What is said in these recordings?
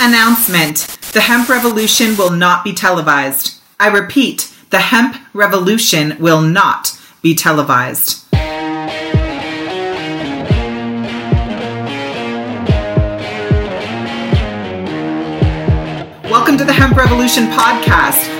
announcement the hemp revolution will not be televised. I repeat, the hemp revolution will not be televised. Welcome to the Hemp Revolution podcast,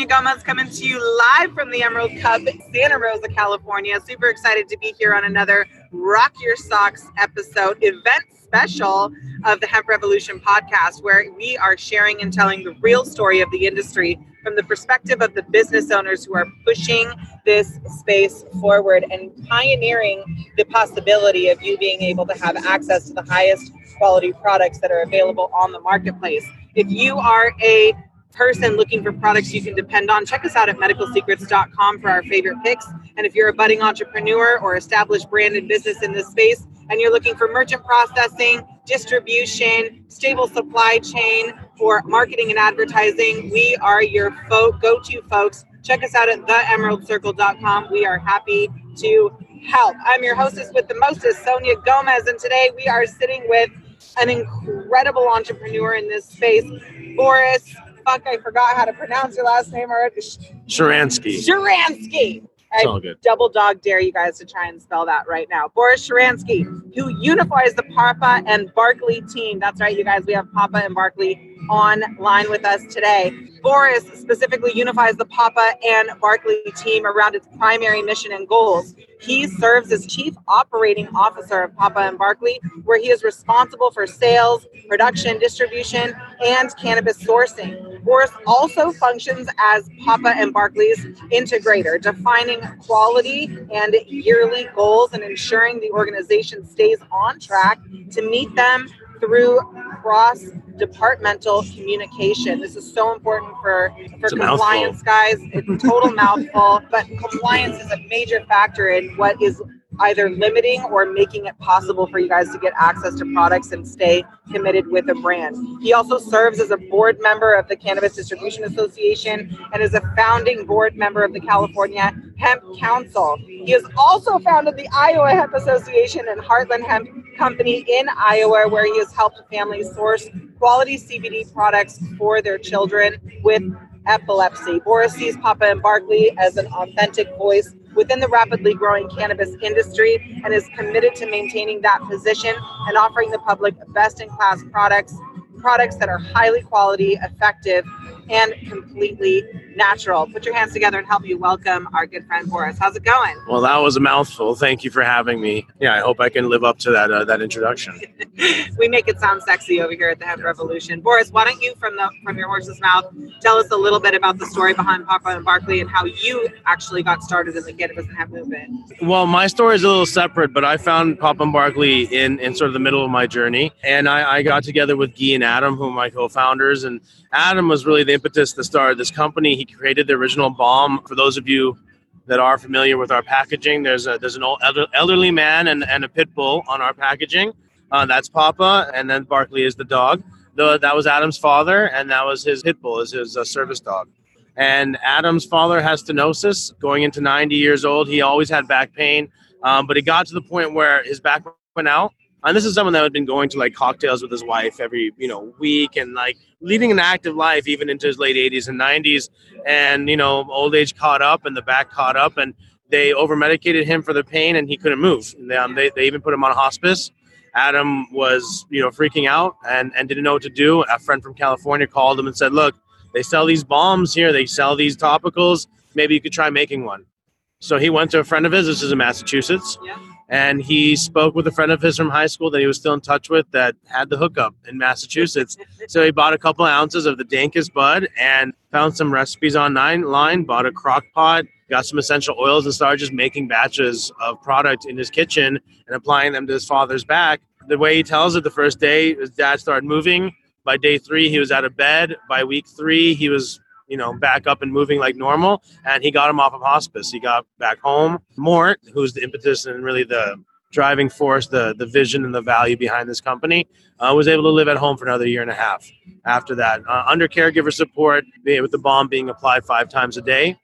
Sonia Gomez coming to you live from the Emerald Cup, Santa Rosa, California. Super excited to be here on another Rock Your Socks episode, event special of the Hemp Revolution podcast, where we are sharing and telling the real story of the industry from the perspective of the business owners who are pushing this space forward and pioneering the possibility of you being able to have access to the highest quality products that are available on the marketplace. If you are a person looking for products you can depend on, check us out at medicalsecrets.com for our favorite picks. And if you're a budding entrepreneur or established branded business in this space and you're looking for merchant processing, distribution, stable supply chain, or marketing and advertising, we are your fo- go to folks. Check us out at theemeraldcircle.com. We are happy to help. I'm your hostess with the mostest, Sonia Gomez, and today we are sitting with an incredible entrepreneur in this space, Boris fuck, I forgot how to pronounce your last name already. Shcharansky. Shcharansky. I all good. double dog dare you guys to try and spell that right now. Boris Shcharansky, who unifies the Papa and Barkley team. That's right, you guys. We have Papa and Barkley online with us today. Boris specifically unifies the Papa and Barkley team around its primary mission and goals. He serves as Chief Operating Officer of Papa and Barkley, where he is responsible for sales, production, distribution, and cannabis sourcing. Boris also functions as Papa and Barkley's integrator, defining quality and yearly goals and ensuring the organization stays on track to meet them through cross departmental communication. This is so important for, for compliance, guys. It's a total mouthful, but compliance is a major factor in what is either limiting or making it possible for you guys to get access to products and stay committed with a brand. He also serves as a board member of the Cannabis Distribution Association and is a founding board member of the California Hemp Council. He has also founded the Iowa Hemp Association and Heartland Hemp Company in Iowa, where he has helped families source quality CBD products for their children with epilepsy. Boris sees Papa and Barkley as an authentic voice within the rapidly growing cannabis industry and is committed to maintaining that position and offering the public best in class products products that are highly quality effective and completely natural put your hands together and help me welcome our good friend boris how's it going Well, that was a mouthful. Thank you for having me. Yeah, I hope I can live up to that uh, that introduction. we make it sound sexy over here at the hemp revolution boris why don't you from the from your horse's mouth tell us a little bit about the story behind papa and barkley and how you actually got started in the cannabis and hemp movement Well, my story is a little separate, but I found Papa and Barkley in, in sort of the middle of my journey. And I, I got together with Guy and Adam, who are my co founders. And Adam was really the impetus to start this company. He created the original balm. For those of you that are familiar with our packaging, there's a there's an old elder, elderly man and, and a pit bull on our packaging. Uh, that's Papa, and then Barkley is the dog. The, that was Adam's father, and that was his pit bull, is his uh, service dog. And Adam's father has stenosis, going into 90 years old. He always had back pain, um, but it got to the point where his back went out. And this is someone that had been going to like cocktails with his wife every you know week and like leading an active life even into his late 80s and 90s. And you know, old age caught up and the back caught up, and they over medicated him for the pain, and he couldn't move. And, um, they they even put him on hospice. Adam was you know freaking out and and didn't know what to do. A friend from California called him and said, "Look, they sell these balms here. They sell these topicals. Maybe you could try making one." So he went to a friend of his. This is in Massachusetts. Yeah. And he spoke with a friend of his from high school that he was still in touch with that had the hookup in Massachusetts. so he bought a couple ounces of the dankest bud and found some recipes online, bought a crock pot, got some essential oils, and started just making batches of product in his kitchen and applying them to his father's back. The way he tells it, the first day his dad started moving. By day three, he was out of bed. By week three, he was you know, back up and moving like normal. And he got him off of hospice. He got back home. Mort, who's the impetus and really the driving force, the the vision and the value behind this company, uh, was able to live at home for another year and a half after that, uh, under caregiver support, with the balm being applied five times a day.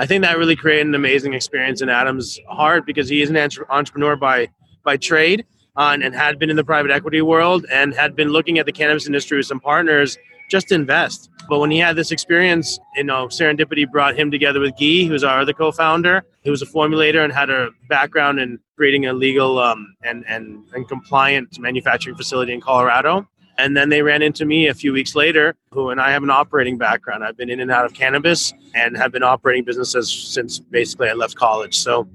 I think that really created an amazing experience in Adam's heart because he is an entrepreneur by by trade uh, and, and had been in the private equity world and had been looking at the cannabis industry with some partners just invest. But when he had this experience, you know, serendipity brought him together with Guy, who's our other co-founder. He was a formulator and had a background in creating a legal um, and, and, and compliant manufacturing facility in Colorado. And then they ran into me a few weeks later, who and I have an operating background. I've been in and out of cannabis and have been operating businesses since basically I left college. So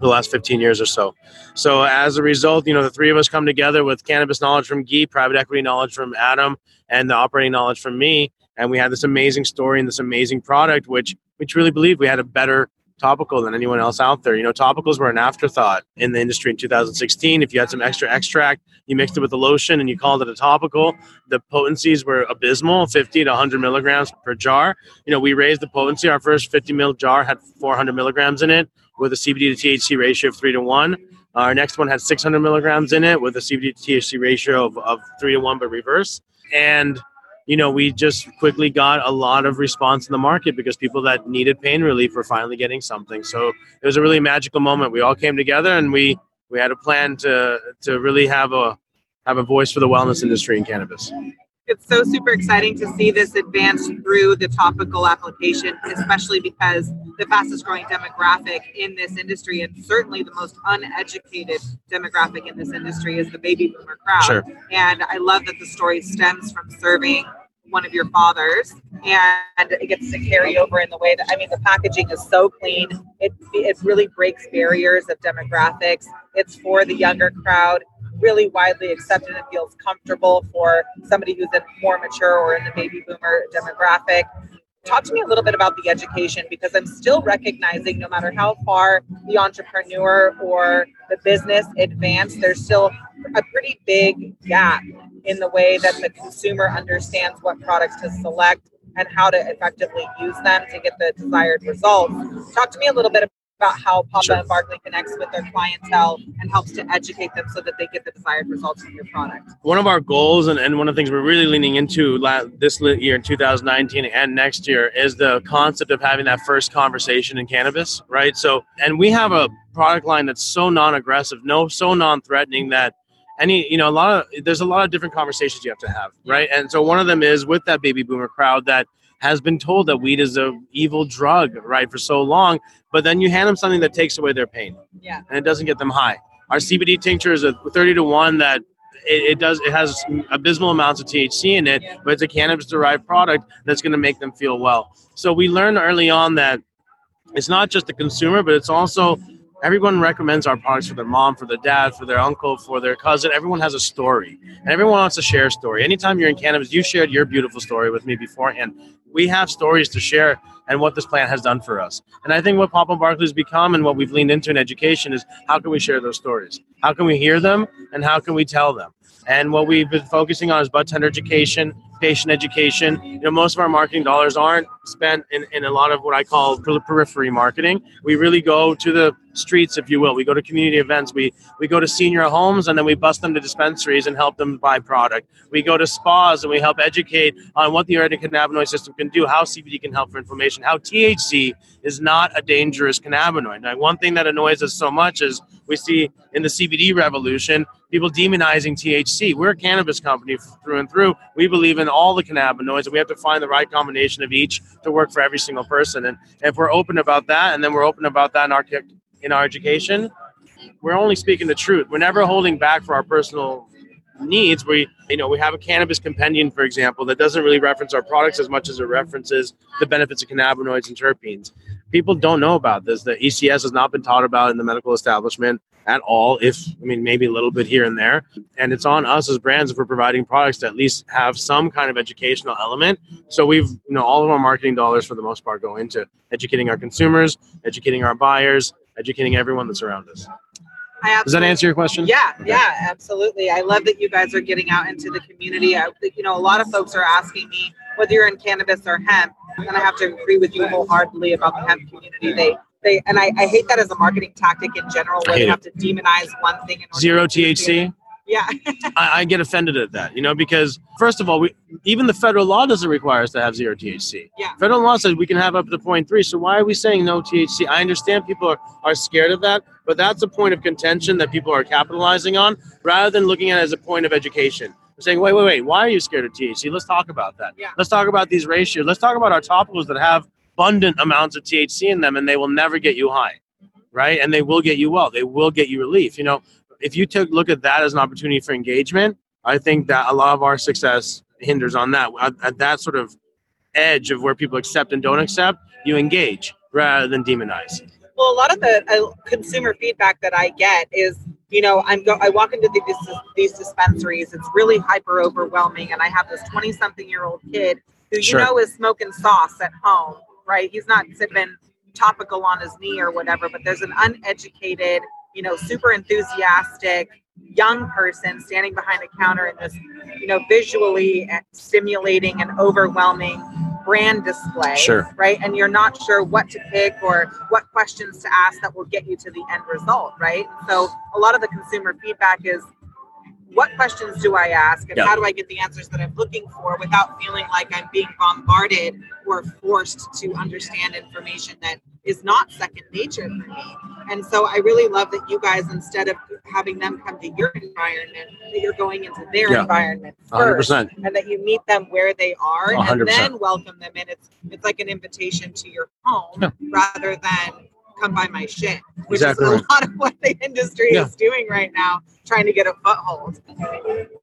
the last 15 years or so. So as a result, you know, the three of us come together with cannabis knowledge from Guy, private equity knowledge from Adam, and the operating knowledge from me. And we had this amazing story and this amazing product, which we truly believe we had a better topical than anyone else out there. You know, topicals were an afterthought in the industry in 2016. If you had some extra extract, you mixed it with a lotion and you called it a topical. The potencies were abysmal, 50 to 100 milligrams per jar. You know, we raised the potency. Our first 50 mil jar had 400 milligrams in it with a CBD to THC ratio of three to one. Our next one had 600 milligrams in it with a CBD to THC ratio of, of three to one, but reverse. And you know, we just quickly got a lot of response in the market because people that needed pain relief were finally getting something. So it was a really magical moment. We all came together and we we had a plan to to really have a have a voice for the wellness industry in cannabis it's so super exciting to see this advance through the topical application, especially because the fastest growing demographic in this industry, and certainly the most uneducated demographic in this industry, is the baby boomer crowd. Sure. And I love that the story stems from serving one of your fathers and it gets to carry over in the way that I mean the packaging is so clean it it really breaks barriers of demographics it's for the younger crowd really widely accepted and feels comfortable for somebody who's in more mature or in the baby boomer demographic. Talk to me a little bit about the education because I'm still recognizing no matter how far the entrepreneur or the business advance, there's still a pretty big gap in the way that the consumer understands what products to select and how to effectively use them to get the desired results. Talk to me a little bit about how Papa sure. and Barkley connects with their clientele and helps to educate them so that they get the desired results from your product. One of our goals and, and one of the things we're really leaning into this year in 2019 and next year is the concept of having that first conversation in cannabis, right? So, and we have a product line that's so non-aggressive, no, so non-threatening that any you know a lot of there's a lot of different conversations you have to have right and so one of them is with that baby boomer crowd that has been told that weed is a evil drug, right, for so long. But then you hand them something that takes away their pain, yeah, and it doesn't get them high. Our CBD tincture is a thirty to one that it, it, does it has abysmal amounts of THC in it, yeah. but it's a cannabis derived product that's going to make them feel well. So we learned early on that it's not just the consumer, but it's also everyone recommends our products for their mom, for their dad, for their uncle, for their cousin. Everyone has a story, and everyone wants to share a story. Anytime you're in cannabis, you shared your beautiful story with me beforehand we have stories to share and what this plant has done for us. And I think what Papa Barkley's become and what we've leaned into in education is how can we share those stories? How can we hear them and how can we tell them? And what we've been focusing on is bud tender education, patient education. You know, most of our marketing dollars aren't spent in, in a lot of what I call periphery marketing. We really go to the streets, if you will. We go to community events. We we go to senior homes and then we bust them to dispensaries and help them buy product. We go to spas and we help educate on what the endocannabinoid system can do, how CBD can help for inflammation, how THC is not a dangerous cannabinoid. Now, one thing that annoys us so much is we see in the CBD revolution people demonizing THC. We're a cannabis company through and through. We believe in all the cannabinoids, and we have to find the right combination of each to work for every single person. And if we're open about that, and then we're open about that in our in our education, we're only speaking the truth. We're never holding back for our personal needs. We, you know, we have a cannabis compendium, for example, that doesn't really reference our products as much as it references the benefits of cannabinoids and terpenes. People don't know about this. The ECS has not been taught about in the medical establishment at all. If I mean, maybe a little bit here and there. And it's on us as brands if we're providing products to at least have some kind of educational element. So we've, you know, all of our marketing dollars for the most part go into educating our consumers, educating our buyers, educating everyone that's around us. Does that answer your question? Yeah, okay. yeah, absolutely. I love that you guys are getting out into the community. I, you know, a lot of folks are asking me whether you're in cannabis or hemp, and I have to agree with you wholeheartedly about the hemp community. They they and I, I hate that as a marketing tactic in general where they have to demonize one thing. Zero THC. Yeah. I, I, get offended at that, you know, because first of all, we even the federal law doesn't require us to have zero THC. Yeah. Federal law says we can have up to 0.3. So why are we saying no THC? I understand people are, are scared of that, but that's a point of contention that people are capitalizing on rather than looking at it as a point of education. Saying, wait, wait, wait, why are you scared of THC? Let's talk about that. Yeah. Let's talk about these ratios. Let's talk about our topicals that have abundant amounts of THC in them and they will never get you high, right? And they will get you well. They will get you relief. You know, if you took look at that as an opportunity for engagement, I think that a lot of our success hinders on that. At, at that sort of edge of where people accept and don't accept, you engage rather than demonize. Well, a lot of the uh, consumer feedback that I get is, you know, I'm go I walk into these these dispensaries. It's really hyper overwhelming, and I have this twenty something year old kid who you sure. know is smoking sauce at home, right? He's not sipping topical on his knee or whatever, but there's an uneducated, you know, super enthusiastic young person standing behind a counter in this, you know, visually stimulating and overwhelming brand display. Sure. Right. And you're not sure what to pick or what questions to ask that will get you to the end result. Right. So a lot of the consumer feedback is what questions do I ask and how do I get the answers that I'm looking for without feeling like I'm being bombarded or forced to understand information that is not second nature for me. And so I really love that you guys, instead of having them come to your environment, that you're going into their yeah. environment first, 100%. and that you meet them where they are, 100%. and then welcome them in. It's it's like an invitation to your home yeah. rather than come by my shit, which exactly is a lot of what the industry yeah. is doing right now, trying to get a foothold.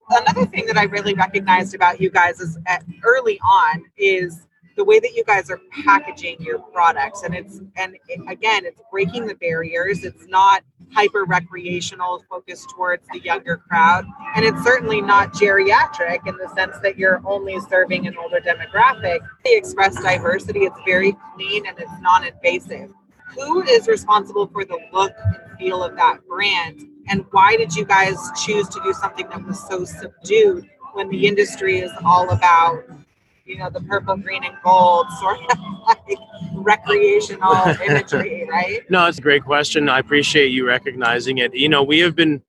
Another thing that I really recognized about you guys is at, early on is the way that you guys are packaging your products and it's and it, again it's breaking the barriers. It's not hyper recreational focused towards the younger crowd and it's certainly not geriatric in the sense that you're only serving an older demographic. They express diversity it's very clean and it's non-invasive. Who is responsible for the look and feel of that brand? And why did you guys choose to do something that was so subdued when the industry is all about you know the purple green and gold sort of like recreational imagery right? No it's a great question. I appreciate you recognizing it. You know we have been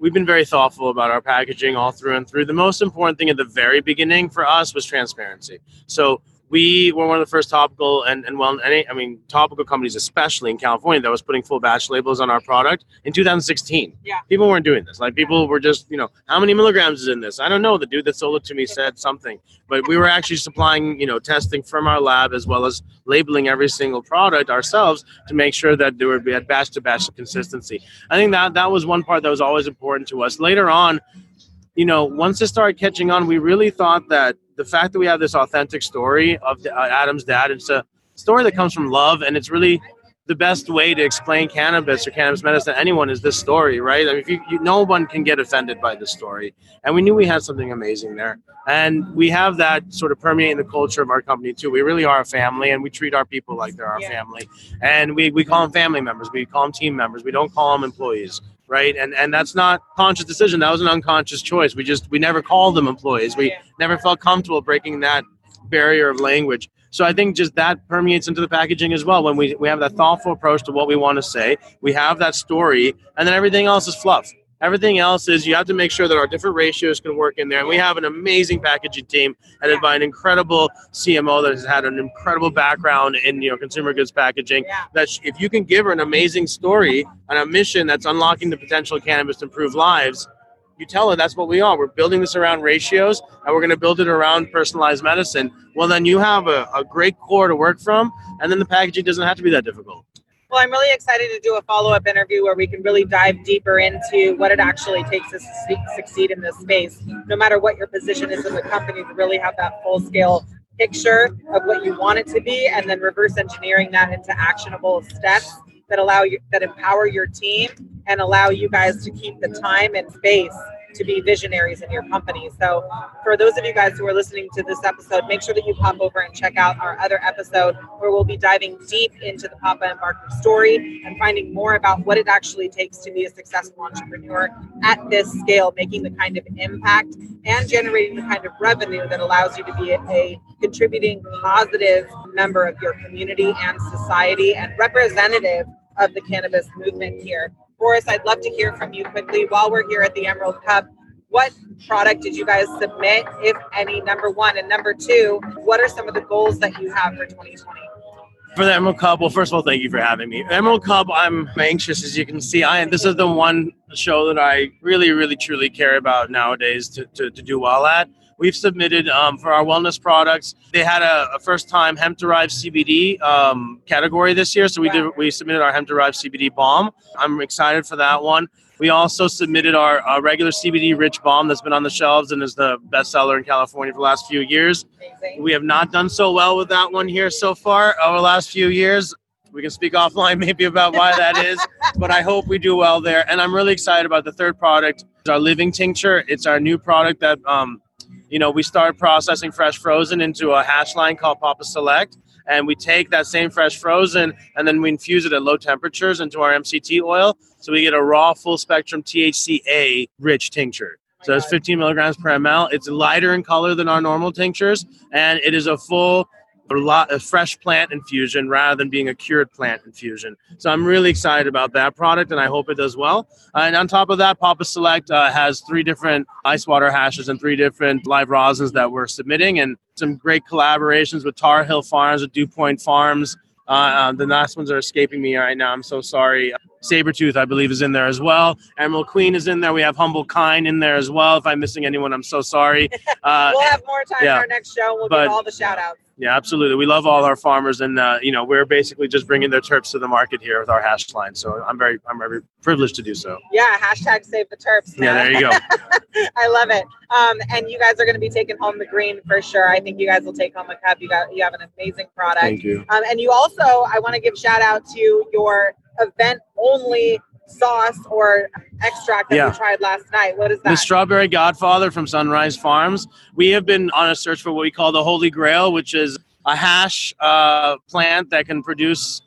we've been very thoughtful about our packaging all through and through the most important thing at the very beginning for us was transparency. So we were one of the first topical and, and well, any, I mean, topical companies, especially in California, that was putting full batch labels on our product in 2016. Yeah. People weren't doing this. Like people were just, you know, how many milligrams is in this? I don't know. The dude that sold it to me said something, but we were actually supplying, you know, testing from our lab as well as labeling every single product ourselves to make sure that there would be a batch to batch consistency. I think that that was one part that was always important to us. Later on, you know, once it started catching on, we really thought that the fact that we have this authentic story of uh, Adam's dad, it's a story that comes from love, and it's really the best way to explain cannabis or cannabis medicine to anyone is this story, right? I mean, if you, you, no one can get offended by this story, and we knew we had something amazing there, and we have that sort of permeating the culture of our company too. We really are a family, and we treat our people like they're our yeah. family, and we we call them family members, we call them team members, we don't call them employees right? And and that's not conscious decision. That was an unconscious choice. We just we never called them employees. We never felt comfortable breaking that barrier of language. So I think just that permeates into the packaging as well. When we, we have that thoughtful approach to what we want to say, we have that story, and then everything else is fluff. Everything else is you have to make sure that our different ratios can work in there. And we have an amazing packaging team headed by an incredible CMO that has had an incredible background in you know consumer goods packaging. Yeah. That if you can give her an amazing story and a mission that's unlocking the potential of cannabis to improve lives, you tell her that's what we are. We're building this around ratios and we're going to build it around personalized medicine. Well, then you have a, a great core to work from, and then the packaging doesn't have to be that difficult. Well, I'm really excited to do a follow up interview where we can really dive deeper into what it actually takes to succeed in this space. No matter what your position is in the company, to really have that full scale picture of what you want it to be and then reverse engineering that into actionable steps that allow you that empower your team and allow you guys to keep the time and space to be visionaries in your company. So, for those of you guys who are listening to this episode, make sure that you pop over and check out our other episode where we'll be diving deep into the Papa and Barkley story and finding more about what it actually takes to be a successful entrepreneur at this scale, making the kind of impact and generating the kind of revenue that allows you to be a, contributing positive member of your community and society and representative of the cannabis movement here. Boris, I'd love to hear from you quickly while we're here at the Emerald Cup. What product did you guys submit, if any, number one? And number two, what are some of the goals that you have for 2020? For the Emerald Cup, well, first of all, thank you for having me. Emerald Cup, I'm anxious, as you can see. I this is the one show that I really, really, truly care about nowadays to, to, to do well at. We've submitted um, for our wellness products. They had a, a first-time hemp-derived CBD um, category this year, so we did. We submitted our hemp-derived CBD balm. I'm excited for that one. We also submitted our, our regular CBD rich balm that's been on the shelves and is the best seller in California for the last few years. Amazing. We have not done so well with that one here so far over the last few years. We can speak offline maybe about why that is, but I hope we do well there. And I'm really excited about the third product, our living tincture. It's our new product that um, you know, we start processing fresh frozen into a hash line called Papa Select. And we take that same fresh frozen and then we infuse it at low temperatures into our MCT oil. So we get a raw, full spectrum THCA rich tincture. So it's 15 milligrams per ml. It's lighter in color than our normal tinctures, and it is a full a fresh plant infusion rather than being a cured plant infusion. So I'm really excited about that product, and I hope it does well. Uh, and on top of that, Papa Select uh, has three different ice water hashes and three different live rosins that we're submitting, and some great collaborations with Tar Hill Farms, with Dew Point Farms. Uh, uh, the last ones are escaping me right now. I'm so sorry. Sabretooth, I believe, is in there as well. Emerald Queen is in there. We have Humble Kind in there as well. If I'm missing anyone, I'm so sorry. Uh, we'll have more time yeah. in our next show. We'll But- give all the shout outs. yeah, absolutely. We love all our farmers, and uh, you know we're basically just bringing their terps to the market here with our hash line. So I'm very, I'm very privileged to do so. Yeah, hashtag save the terps. Yeah, there you go. I love it. Um, and you guys are going to be taking home the green for sure. I think you guys will take home a cup. You got, you have an amazing product. Thank you. Um, and you also, I want to give shout out to your event only sauce or extract that Yeah. you tried last night. What is that? The? Strawberry Godfather from Sunrise Farms. We have been on a search for what we call the Holy Grail, which is a hash uh, plant that can produce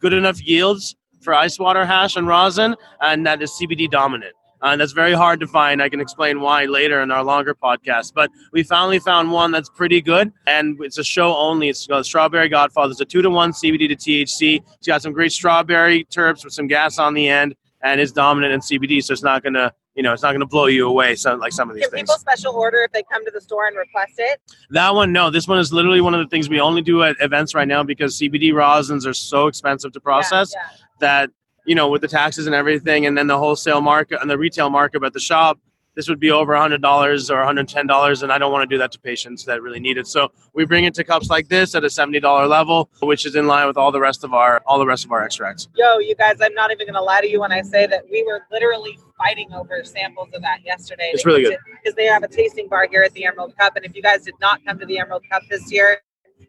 good enough yields for ice water hash and rosin, and that is CBD dominant. Uh, and that's very hard to find. I can explain why later in our longer podcast. But we finally found one that's pretty good, and it's a show only. It's called Strawberry Godfather. It's a two to one CBD to THC. It's got some great strawberry terps with some gas on the end, and it's dominant in CBD, so it's not gonna, you know, it's not gonna blow you away. So like some of these Can things. people special order if they come to the store and request it? That one, no. This one is literally one of the things we only do at events right now because CBD rosins are so expensive to process Yeah, yeah. that you know with the taxes and everything, and then the wholesale market and the retail market at the shop, this would be over hundred dollars or hundred ten dollars, and I don't want to do that to patients that really need it. So we bring it to cups like this at a seventy dollar level, which is in line with all the rest of our all the rest of our extracts. Yo, you guys, I'm not even going to lie to you when I say that we were literally fighting over samples of that yesterday. It's really good. Because they have a tasting bar here at the Emerald Cup. And if you guys did not come to the Emerald Cup this year,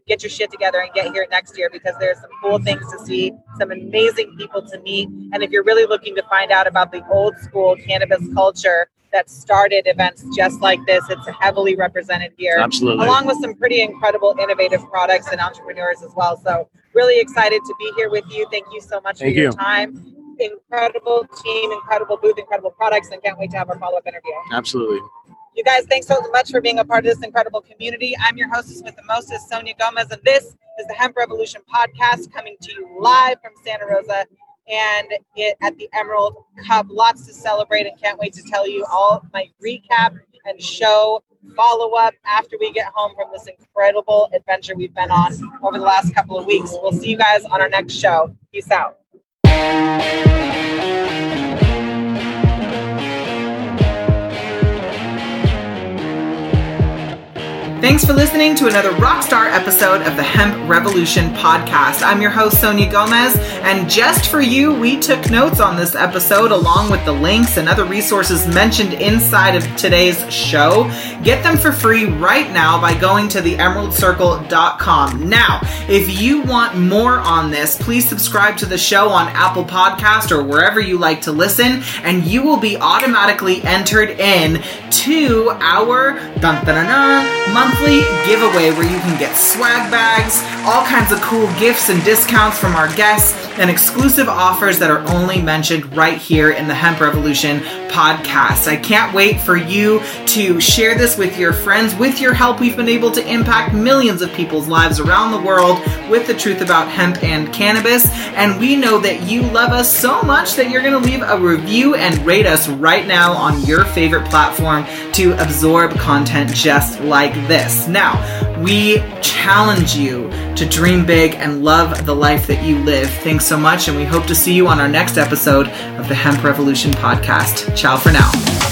get your shit together and get here next year because there's some cool things to see, some amazing people to meet. And if you're really looking to find out about the old school cannabis culture that started events just like this, it's heavily represented here Absolutely. along with some pretty incredible innovative products and entrepreneurs as well. So really excited to be here with you. Thank you so much Thank for your you. time. Incredible team, incredible booth, incredible products, and can't wait to have our follow-up interview. Absolutely. You guys, thanks so much for being a part of this incredible community. I'm your hostess with the mostest, Sonia Gomez, and this is the Hemp Revolution podcast coming to you live from Santa Rosa and it, at the Emerald Cup. Lots to celebrate, and can't wait to tell you all my recap and show follow up after we get home from this incredible adventure we've been on over the last couple of weeks. We'll see you guys on our next show. Peace out. Thanks for listening to another Rockstar episode of the Hemp Revolution podcast. I'm your host, Sonia Gomez, and just for you, we took notes on this episode along with the links and other resources mentioned inside of today's show. Get them for free right now by going to theemeraldcircle.com. Now, if you want more on this, please subscribe to the show on Apple Podcast or wherever you like to listen, and you will be automatically entered in to our dun, dun, dun, dun, monthly giveaway where you can get swag bags, all kinds of cool gifts and discounts from our guests, and exclusive offers that are only mentioned right here in the Hemp Revolution podcast. I can't wait for you to share this with your friends. With your help, we've been able to impact millions of people's lives around the world with the truth about hemp and cannabis. And we know that you love us so much that you're going to leave a review and rate us right now on your favorite platform to absorb content just like this. Now, we challenge you to dream big and love the life that you live. Thanks so much, and we hope to see you on our next episode of the Hemp Revolution podcast. Ciao for now.